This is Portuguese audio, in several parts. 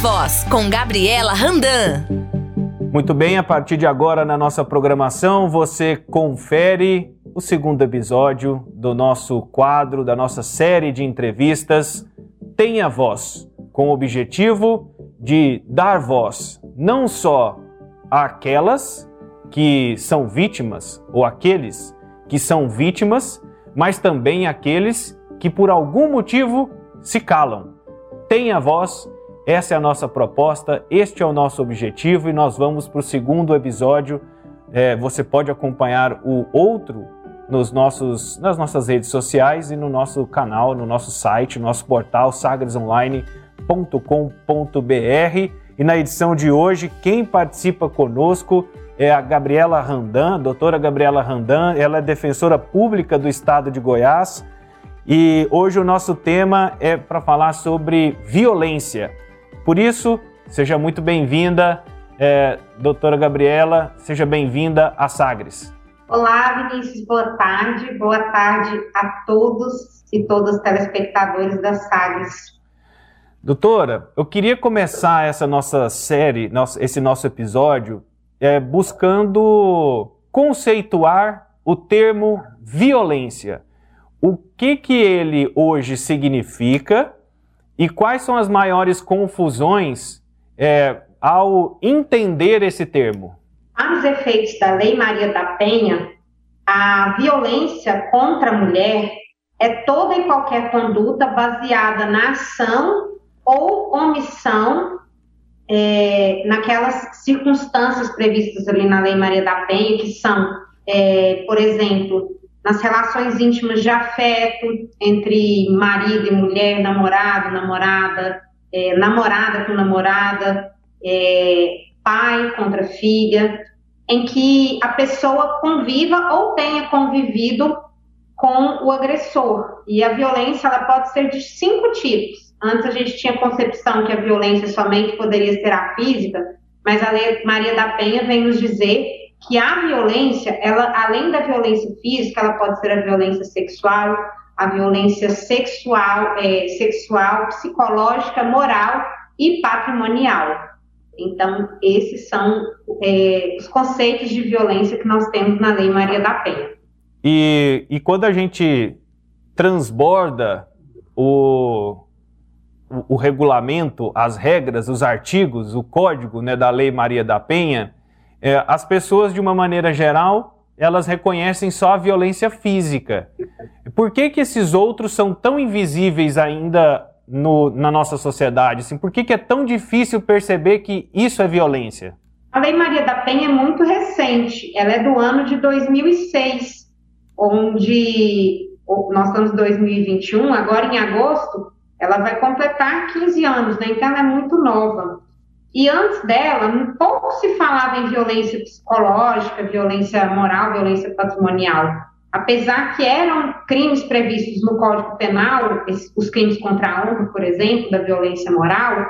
Voz, com Gabriela Randan. Muito bem, a partir de agora na nossa programação você confere o segundo episódio do nosso quadro, da nossa série de entrevistas Tenha Voz, com o objetivo de dar voz não só àquelas que são vítimas ou aqueles que são vítimas, mas também aqueles que por algum motivo se calam. Tenha voz essa é a nossa proposta, este é o nosso objetivo e nós vamos para o segundo episódio. É, você pode acompanhar o outro nos nossos, nas nossas redes sociais e no nosso canal, no nosso site, no nosso portal sagresonline.com.br. E na edição de hoje, quem participa conosco é a Gabriela Randan, doutora Gabriela Randan, ela é defensora pública do estado de Goiás. E hoje o nosso tema é para falar sobre violência. Por isso, seja muito bem-vinda, é, doutora Gabriela, seja bem-vinda a Sagres. Olá, Vinícius, boa tarde. Boa tarde a todos e todas os telespectadores da Sagres. Doutora, eu queria começar essa nossa série, esse nosso episódio, é, buscando conceituar o termo violência. O que, que ele hoje significa e quais são as maiores confusões é, ao entender esse termo? Aos efeitos da Lei Maria da Penha, a violência contra a mulher é toda e qualquer conduta baseada na ação ou omissão é, naquelas circunstâncias previstas ali na Lei Maria da Penha, que são, é, por exemplo, nas relações íntimas de afeto entre marido e mulher, namorado, namorada, é, namorada com namorada, é, pai contra filha, em que a pessoa conviva ou tenha convivido com o agressor. E a violência ela pode ser de cinco tipos. Antes a gente tinha a concepção que a violência somente poderia ser a física, mas a Lei Maria da Penha vem nos dizer que a violência, ela, além da violência física, ela pode ser a violência sexual, a violência sexual, é, sexual, psicológica, moral e patrimonial. Então, esses são é, os conceitos de violência que nós temos na Lei Maria da Penha. E, e quando a gente transborda o, o, o, regulamento, as regras, os artigos, o código né, da Lei Maria da Penha, é, as pessoas, de uma maneira geral, elas reconhecem só a violência física. Por que, que esses outros são tão invisíveis ainda no, na nossa sociedade? Assim, por que, que é tão difícil perceber que isso é violência? A Lei Maria da Penha é muito recente, ela é do ano de 2006, onde nós estamos em 2021, agora em agosto, ela vai completar 15 anos, né? então ela é muito nova. E antes dela, pouco se falava em violência psicológica, violência moral, violência patrimonial. Apesar que eram crimes previstos no Código Penal, os crimes contra a honra, por exemplo, da violência moral,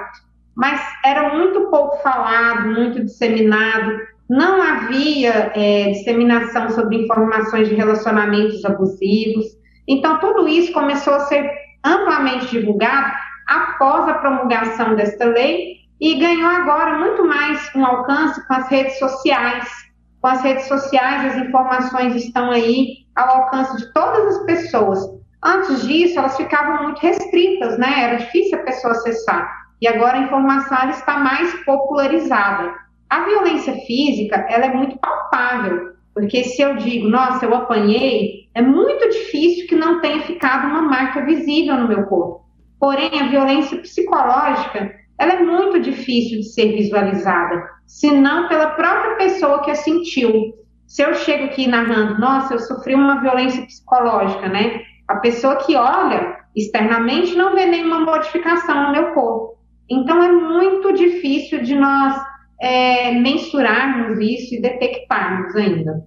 mas era muito pouco falado, muito disseminado. Não havia é, disseminação sobre informações de relacionamentos abusivos. Então, tudo isso começou a ser amplamente divulgado após a promulgação desta lei e ganhou agora muito mais um alcance com as redes sociais. Com as redes sociais, as informações estão aí ao alcance de todas as pessoas. Antes disso, elas ficavam muito restritas, né? Era difícil a pessoa acessar. E agora a informação está mais popularizada. A violência física, ela é muito palpável, porque se eu digo, nossa, eu apanhei, é muito difícil que não tenha ficado uma marca visível no meu corpo. Porém, a violência psicológica, ela é muito difícil de ser visualizada, se não pela própria pessoa que a sentiu. Se eu chego aqui narrando, nossa, eu sofri uma violência psicológica, né? A pessoa que olha externamente não vê nenhuma modificação no meu corpo. Então é muito difícil de nós é, mensurarmos isso e detectarmos ainda.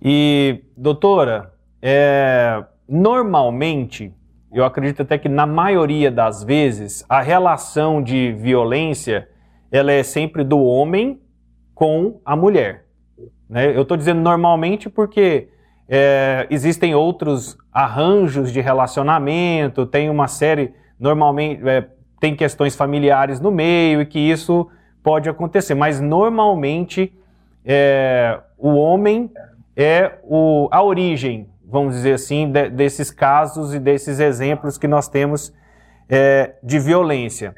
E, doutora, é, normalmente eu acredito até que na maioria das vezes a relação de violência ela é sempre do homem com a mulher. Né? Eu estou dizendo normalmente porque é, existem outros arranjos de relacionamento, tem uma série normalmente é, tem questões familiares no meio e que isso pode acontecer, mas normalmente é, o homem é o, a origem, vamos dizer assim, de, desses casos e desses exemplos que nós temos é, de violência.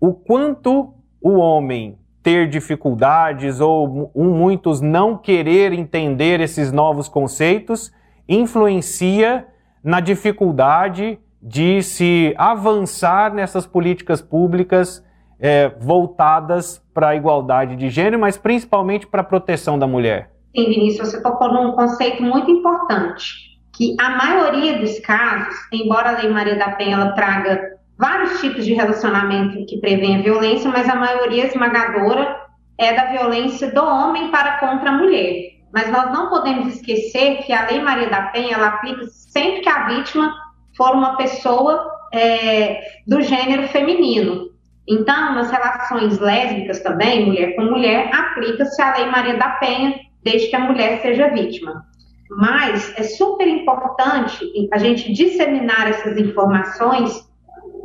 O quanto o homem ter dificuldades ou muitos não querer entender esses novos conceitos influencia na dificuldade de se avançar nessas políticas públicas é, voltadas para a igualdade de gênero, mas principalmente para a proteção da mulher. Sim, Vinícius, você tocou num conceito muito importante, que a maioria dos casos, embora a Lei Maria da Penha traga vários tipos de relacionamento que prevêem a violência, mas a maioria esmagadora é da violência do homem para contra a mulher. Mas nós não podemos esquecer que a Lei Maria da Penha ela aplica sempre que a vítima for uma pessoa é, do gênero feminino. Então, nas relações lésbicas também, mulher com mulher, aplica-se a Lei Maria da Penha, desde que a mulher seja vítima. Mas é super importante a gente disseminar essas informações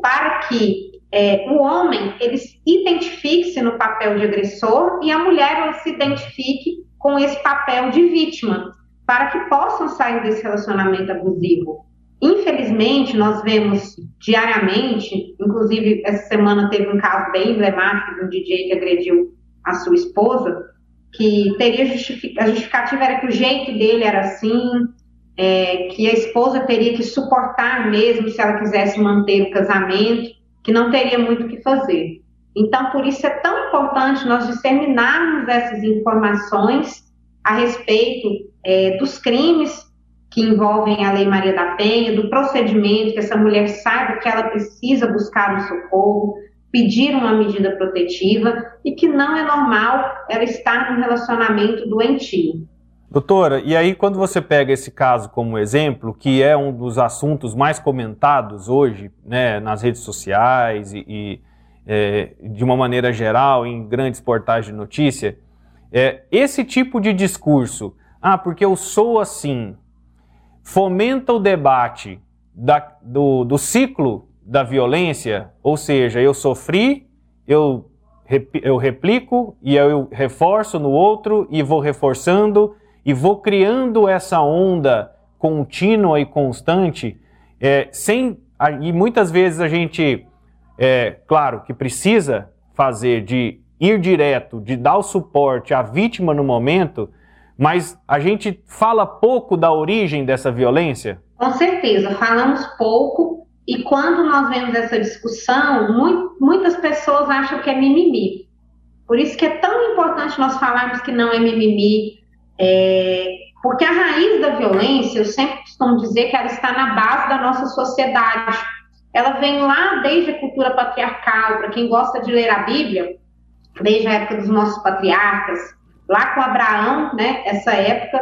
para que é, o homem ele se identifique-se no papel de agressor e a mulher se identifique com esse papel de vítima, para que possam sair desse relacionamento abusivo. Infelizmente, nós vemos diariamente, inclusive essa semana teve um caso bem emblemático de um DJ que agrediu a sua esposa, que teria justific... a justificativa era que o jeito dele era assim, é, que a esposa teria que suportar mesmo se ela quisesse manter o casamento, que não teria muito o que fazer. Então, por isso é tão importante nós disseminarmos essas informações a respeito é, dos crimes que envolvem a Lei Maria da Penha, do procedimento, que essa mulher saiba que ela precisa buscar um socorro, pedir uma medida protetiva e que não é normal ela estar num relacionamento doentio. Doutora, e aí quando você pega esse caso como exemplo, que é um dos assuntos mais comentados hoje né, nas redes sociais e, e é, de uma maneira geral em grandes portais de notícia, é, esse tipo de discurso, ah, porque eu sou assim, fomenta o debate da, do, do ciclo da violência, ou seja, eu sofri, eu, eu replico e eu reforço no outro e vou reforçando e vou criando essa onda contínua e constante, é, sem e muitas vezes a gente, é, claro, que precisa fazer de ir direto, de dar o suporte à vítima no momento, mas a gente fala pouco da origem dessa violência? Com certeza, falamos pouco. E quando nós vemos essa discussão, muito, muitas pessoas acham que é mimimi. Por isso que é tão importante nós falarmos que não é mimimi, é, porque a raiz da violência, eu sempre costumo dizer que ela está na base da nossa sociedade. Ela vem lá desde a cultura patriarcal, para quem gosta de ler a Bíblia, desde a época dos nossos patriarcas, lá com Abraão, né, essa época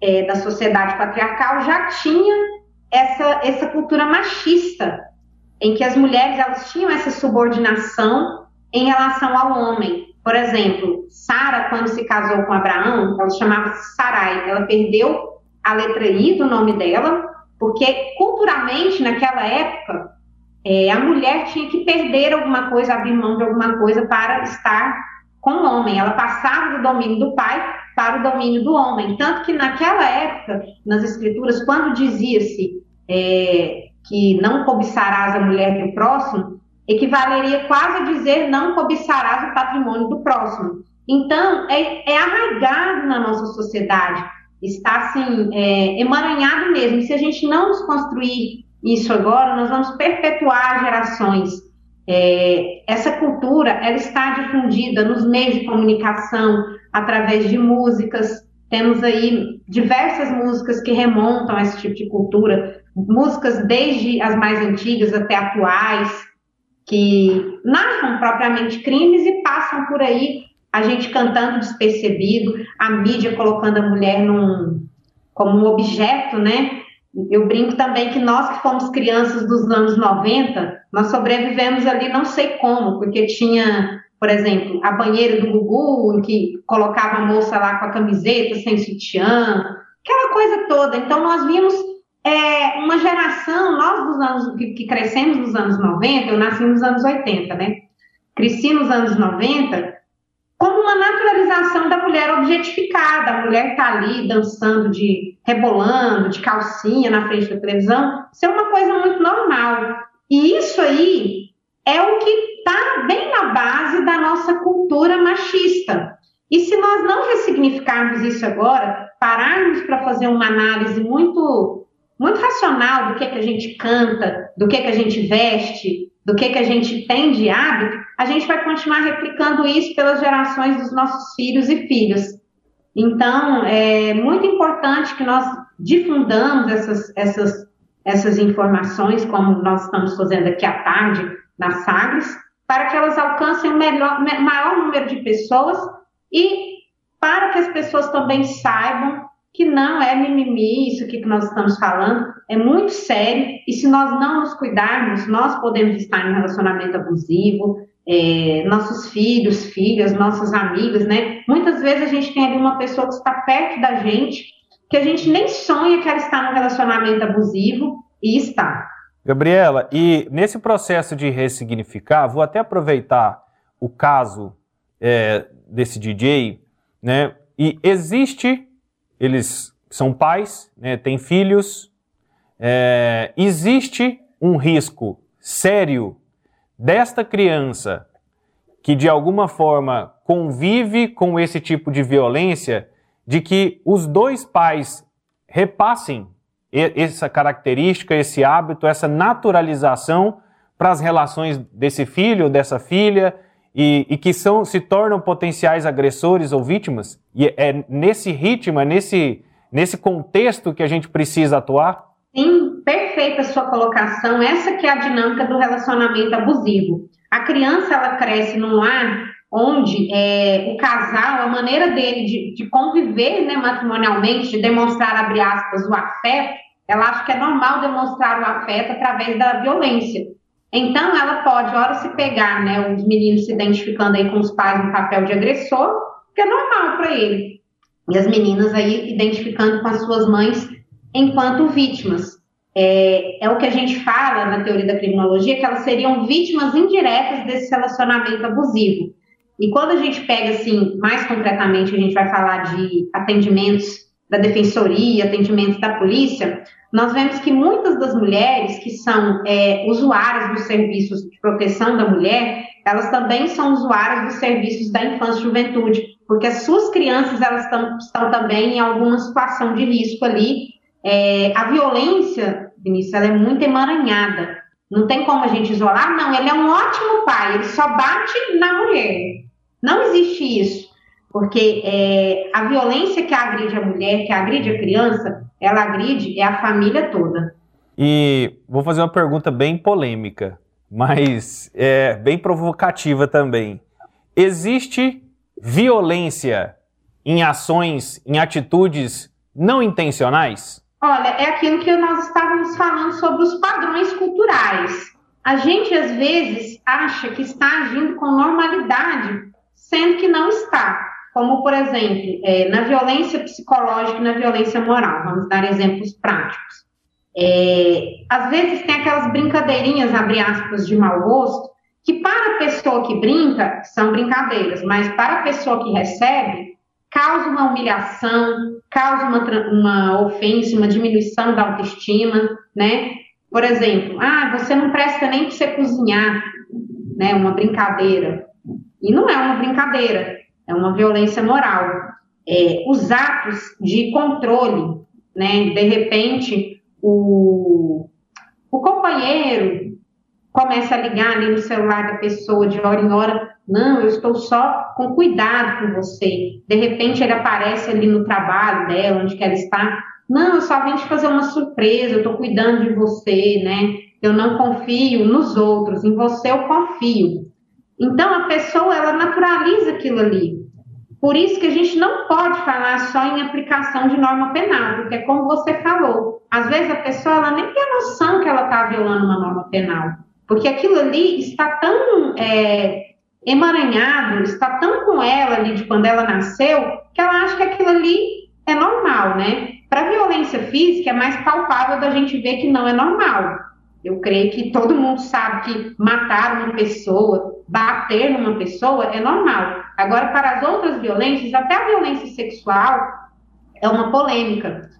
é, da sociedade patriarcal, já tinha essa, essa cultura machista, em que as mulheres elas tinham essa subordinação em relação ao homem. Por exemplo, Sara, quando se casou com Abraão, ela chamava-se Sarai, ela perdeu a letra I do nome dela, porque culturalmente, naquela época, é, a mulher tinha que perder alguma coisa, abrir mão de alguma coisa para estar com o homem. Ela passava do domínio do pai para o domínio do homem. Tanto que naquela época, nas escrituras, quando dizia-se é, que não cobiçarás a mulher do próximo, equivaleria quase a dizer não cobiçarás o patrimônio do próximo. Então, é, é arraigado na nossa sociedade, está assim, é, emaranhado mesmo. Se a gente não desconstruir isso agora, nós vamos perpetuar gerações é, essa cultura ela está difundida nos meios de comunicação, através de músicas. Temos aí diversas músicas que remontam a esse tipo de cultura, músicas desde as mais antigas até atuais, que narram propriamente crimes e passam por aí a gente cantando despercebido, a mídia colocando a mulher num, como um objeto, né? Eu brinco também que nós que fomos crianças dos anos 90, nós sobrevivemos ali não sei como, porque tinha, por exemplo, a banheira do Gugu, em que colocava a moça lá com a camiseta, sem sutiã, aquela coisa toda. Então nós vimos é uma geração, nós dos anos que, que crescemos nos anos 90, eu nasci nos anos 80, né? Cresci nos anos 90, como uma naturalização da mulher objetificada. A mulher está ali dançando, de rebolando, de calcinha na frente da televisão. Isso é uma coisa muito normal. E isso aí é o que está bem na base da nossa cultura machista. E se nós não ressignificarmos isso agora, pararmos para fazer uma análise muito muito racional do que, que a gente canta, do que, que a gente veste, do que, que a gente tem de hábito, a gente vai continuar replicando isso pelas gerações dos nossos filhos e filhas. Então, é muito importante que nós difundamos essas, essas, essas informações, como nós estamos fazendo aqui à tarde nas Sagres, para que elas alcancem o melhor, maior número de pessoas e para que as pessoas também saibam que não é mimimi, isso aqui que nós estamos falando, é muito sério, e se nós não nos cuidarmos, nós podemos estar em relacionamento abusivo, é, nossos filhos, filhas, nossos amigos, né? Muitas vezes a gente tem ali uma pessoa que está perto da gente, que a gente nem sonha que ela está num relacionamento abusivo, e está. Gabriela, e nesse processo de ressignificar, vou até aproveitar o caso é, desse DJ, né? E existe eles são pais, né, têm filhos, é, existe um risco sério desta criança que de alguma forma convive com esse tipo de violência, de que os dois pais repassem essa característica, esse hábito, essa naturalização para as relações desse filho, dessa filha, e, e, que são, se tornam potenciais agressores ou vítimas? E é nesse ritmo, é nesse, nesse contexto que a gente precisa atuar? Sim, perfeita sua colocação. Essa que é a dinâmica do relacionamento abusivo. A criança, ela cresce num lar onde é, o casal, a maneira dele de, de conviver né, matrimonialmente, de demonstrar, abre aspas, o afeto, ela acha que é normal demonstrar o afeto através da violência. Então, ela pode, hora se pegar, né, os meninos se identificando aí com os pais no papel de agressor, que é normal para ele. E as meninas aí identificando com as suas mães enquanto vítimas. É, é o que a gente fala na teoria da criminologia, que elas seriam vítimas indiretas desse relacionamento abusivo. E quando a gente pega, assim, mais concretamente, a gente vai falar de atendimentos da defensoria, atendimentos da polícia, nós vemos que muitas das mulheres que são é, usuárias dos serviços de proteção da mulher, elas também são usuárias dos serviços da infância e juventude, porque as suas crianças elas estão, estão também em alguma situação de risco ali. É, a violência, Vinícius, ela é muito emaranhada. Não tem como a gente isolar, não, ele é um ótimo pai, ele só bate na mulher. Não existe isso, porque é, a violência que agride a mulher, que agride a criança, ela agride é a família toda. E vou fazer uma pergunta bem polêmica, mas é bem provocativa também. Existe violência em ações, em atitudes não intencionais? Olha, é aquilo que nós estávamos falando sobre os padrões culturais. A gente às vezes acha que está agindo com normalidade, sendo que não está como, por exemplo, é, na violência psicológica e na violência moral. Vamos dar exemplos práticos. É, às vezes tem aquelas brincadeirinhas, abre aspas, de mau gosto, que para a pessoa que brinca são brincadeiras, mas para a pessoa que recebe, causa uma humilhação, causa uma, uma ofensa, uma diminuição da autoestima, né? Por exemplo, ah, você não presta nem para você cozinhar, né? Uma brincadeira. E não é uma brincadeira é uma violência moral. É, os atos de controle, né? De repente, o, o companheiro começa a ligar ali no celular da pessoa de hora em hora, não, eu estou só com cuidado com você. De repente ele aparece ali no trabalho dela, onde que ela está, não, eu só vim te fazer uma surpresa, eu estou cuidando de você, né? Eu não confio nos outros, em você eu confio. Então a pessoa ela naturaliza aquilo ali. Por isso que a gente não pode falar só em aplicação de norma penal, porque é como você falou, às vezes a pessoa ela nem tem noção que ela está violando uma norma penal, porque aquilo ali está tão é, emaranhado, está tão com ela ali de quando ela nasceu, que ela acha que aquilo ali é normal, né? Para a violência física, é mais palpável da gente ver que não é normal. Eu creio que todo mundo sabe que matar uma pessoa, bater numa pessoa é normal. Agora, para as outras violências, até a violência sexual é uma polêmica,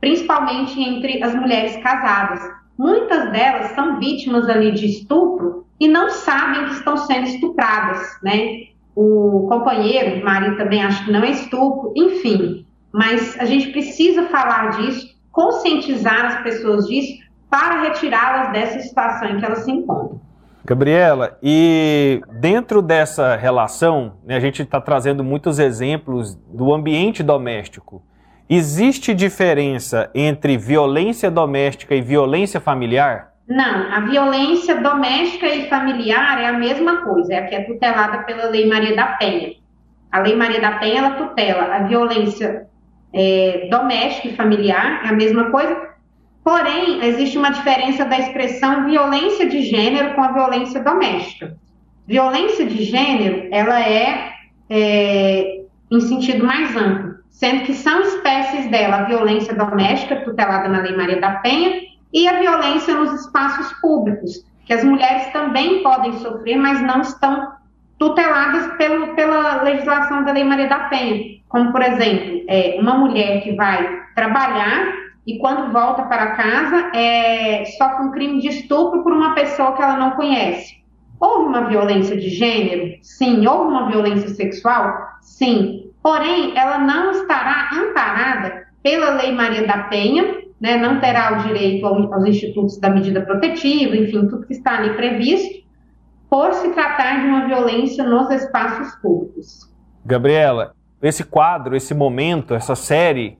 principalmente entre as mulheres casadas. Muitas delas são vítimas ali de estupro e não sabem que estão sendo estupradas, né? O companheiro, o marido também acha que não é estupro, enfim. Mas a gente precisa falar disso, conscientizar as pessoas disso, para retirá-las dessa situação em que elas se encontram. Gabriela, e dentro dessa relação, né, a gente está trazendo muitos exemplos do ambiente doméstico. Existe diferença entre violência doméstica e violência familiar? Não, a violência doméstica e familiar é a mesma coisa, é a que é tutelada pela Lei Maria da Penha. A Lei Maria da Penha, ela tutela a violência é, doméstica e familiar, é a mesma coisa, Porém, existe uma diferença da expressão violência de gênero com a violência doméstica. Violência de gênero, ela é, é em sentido mais amplo, sendo que são espécies dela a violência doméstica, tutelada na Lei Maria da Penha, e a violência nos espaços públicos, que as mulheres também podem sofrer, mas não estão tuteladas pelo, pela legislação da Lei Maria da Penha. Como, por exemplo, é, uma mulher que vai trabalhar e quando volta para casa é, sofre um crime de estupro por uma pessoa que ela não conhece. Houve uma violência de gênero? Sim. Houve uma violência sexual? Sim. Porém, ela não estará amparada pela Lei Maria da Penha, né, não terá o direito aos institutos da medida protetiva, enfim, tudo que está ali previsto, por se tratar de uma violência nos espaços públicos. Gabriela, esse quadro, esse momento, essa série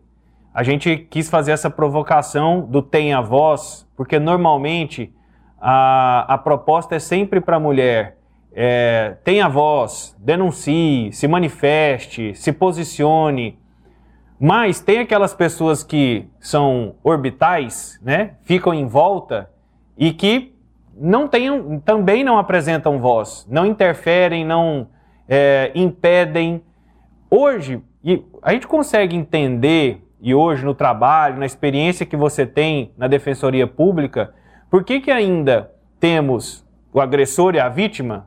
a gente quis fazer essa provocação do tenha voz, porque normalmente a, a proposta é sempre para a mulher. É, tenha voz, denuncie, se manifeste, se posicione. Mas tem aquelas pessoas que são orbitais, né? ficam em volta e que não tenham, também não apresentam voz, não interferem, não é, impedem. Hoje, a gente consegue entender e hoje no trabalho, na experiência que você tem na defensoria pública, por que, que ainda temos o agressor e a vítima?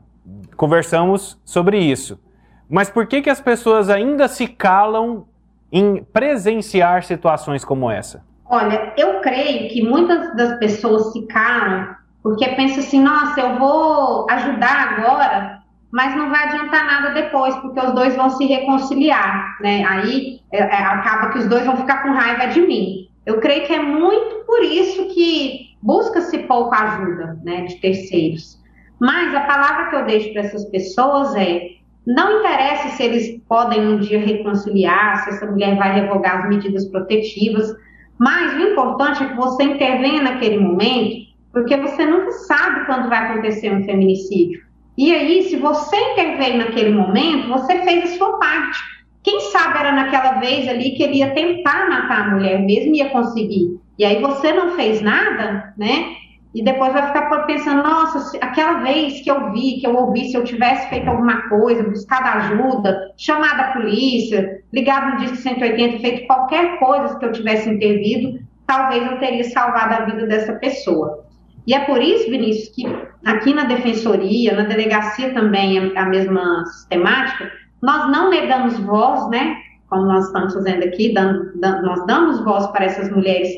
Conversamos sobre isso. Mas por que, que as pessoas ainda se calam em presenciar situações como essa? Olha, eu creio que muitas das pessoas se calam porque pensam assim: nossa, eu vou ajudar agora, mas não vai adiantar nada depois, porque os dois vão se reconciliar, né? Aí é, é, acaba que os dois vão ficar com raiva de mim. Eu creio que é muito por isso que busca-se pouco ajuda, né, de terceiros. Mas a palavra que eu deixo para essas pessoas é: não interessa se eles podem um dia reconciliar, se essa mulher vai revogar as medidas protetivas, mas o importante é que você intervenha naquele momento, porque você nunca sabe quando vai acontecer um feminicídio. E aí, se você interveio naquele momento, você fez a sua parte. Quem sabe era naquela vez ali que ele ia tentar matar a mulher mesmo, ia conseguir. E aí você não fez nada, né? E depois vai ficar pensando, nossa, aquela vez que eu vi, que eu ouvi, se eu tivesse feito alguma coisa, buscado ajuda, chamado a polícia, ligado no disco 180, feito qualquer coisa que eu tivesse intervido, talvez eu teria salvado a vida dessa pessoa. E é por isso, Vinícius, que aqui na defensoria, na delegacia também é a mesma sistemática, nós não negamos voz, né? Como nós estamos fazendo aqui, dando, dando, nós damos voz para essas mulheres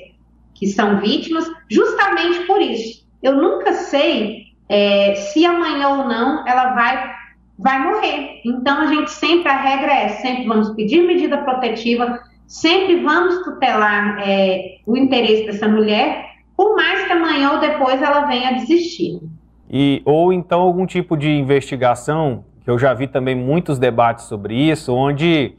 que são vítimas, justamente por isso. Eu nunca sei é, se amanhã ou não ela vai, vai morrer. Então, a gente sempre, a regra é sempre vamos pedir medida protetiva, sempre vamos tutelar é, o interesse dessa mulher, por mais que amanhã ou depois ela venha desistir. E, ou então algum tipo de investigação, que eu já vi também muitos debates sobre isso, onde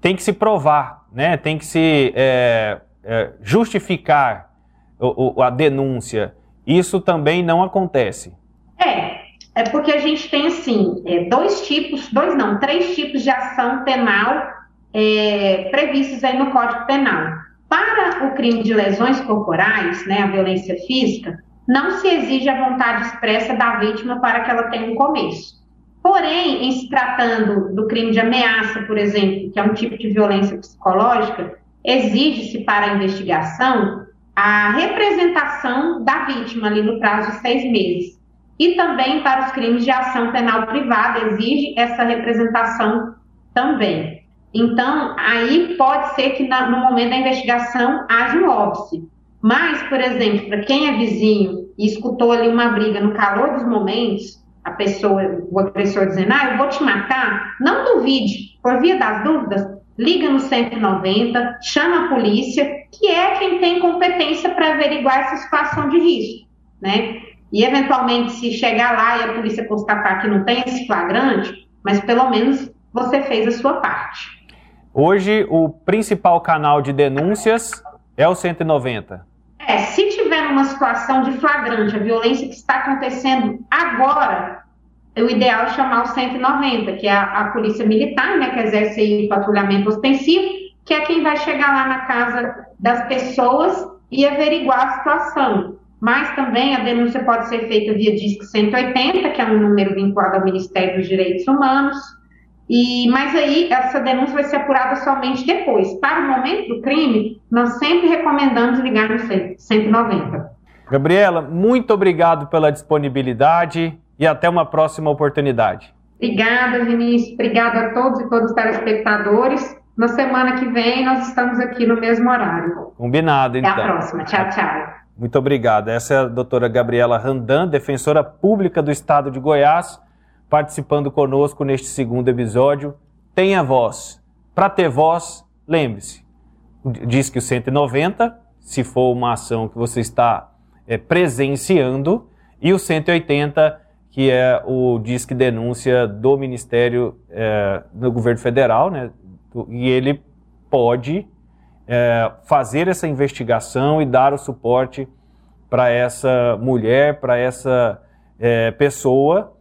tem que se provar, né? tem que se é, é, justificar o, o, a denúncia. Isso também não acontece. É, é porque a gente tem assim, é, dois tipos, dois não, três tipos de ação penal é, previstos aí no Código Penal. Para o crime de lesões corporais, né, a violência física, não se exige a vontade expressa da vítima para que ela tenha um começo. Porém, em se tratando do crime de ameaça, por exemplo, que é um tipo de violência psicológica, exige-se para a investigação a representação da vítima ali no prazo de seis meses. E também para os crimes de ação penal privada, exige essa representação também. Então, aí pode ser que no momento da investigação haja um óbice. Mas, por exemplo, para quem é vizinho e escutou ali uma briga no calor dos momentos, a pessoa, o agressor dizendo, ah, eu vou te matar, não duvide, por via das dúvidas, liga no 190, chama a polícia, que é quem tem competência para averiguar essa situação de risco, né? E, eventualmente, se chegar lá e a polícia constatar que não tem esse flagrante, mas pelo menos você fez a sua parte. Hoje, o principal canal de denúncias é o 190. É, tiver uma situação de flagrante, a violência que está acontecendo agora, o ideal é chamar o 190, que é a, a polícia militar, né, que exerce aí patrulhamento ostensivo, que é quem vai chegar lá na casa das pessoas e averiguar a situação. Mas também a denúncia pode ser feita via DISC 180, que é um número vinculado ao Ministério dos Direitos Humanos, e, mas aí essa denúncia vai ser apurada somente depois. Para o momento do crime, nós sempre recomendamos ligar no 190. Gabriela, muito obrigado pela disponibilidade e até uma próxima oportunidade. Obrigada, Vinícius. Obrigada a todos e todos os telespectadores. Na semana que vem, nós estamos aqui no mesmo horário. Combinado, então. Até a próxima. Tchau, tchau. Muito obrigado. Essa é a doutora Gabriela Randan, defensora pública do Estado de Goiás participando conosco neste segundo episódio. Tenha voz. Para ter voz, lembre-se, diz que o 190, se for uma ação que você está é, presenciando, e o 180, que é o disque denúncia do Ministério é, do Governo Federal, né? E ele pode é, fazer essa investigação e dar o suporte para essa mulher, para essa é, pessoa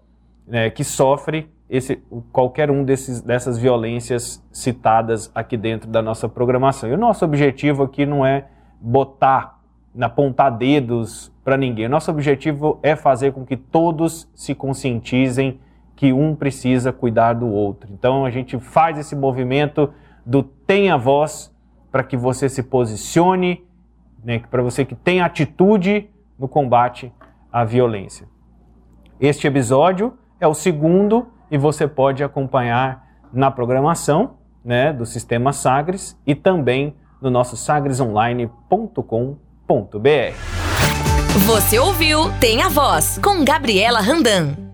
né, que sofre esse, qualquer um desses, dessas violências citadas aqui dentro da nossa programação. E o nosso objetivo aqui não é botar, apontar dedos para ninguém. O nosso objetivo é fazer com que todos se conscientizem que um precisa cuidar do outro. Então a gente faz esse movimento do tenha voz para que você se posicione, né, para você que tenha atitude no combate à violência. Este episódio é o segundo e você pode acompanhar na programação né, do Sistema Sagres e também no nosso sagresonline.com.br. Você ouviu Tem a Voz com Gabriela Randan.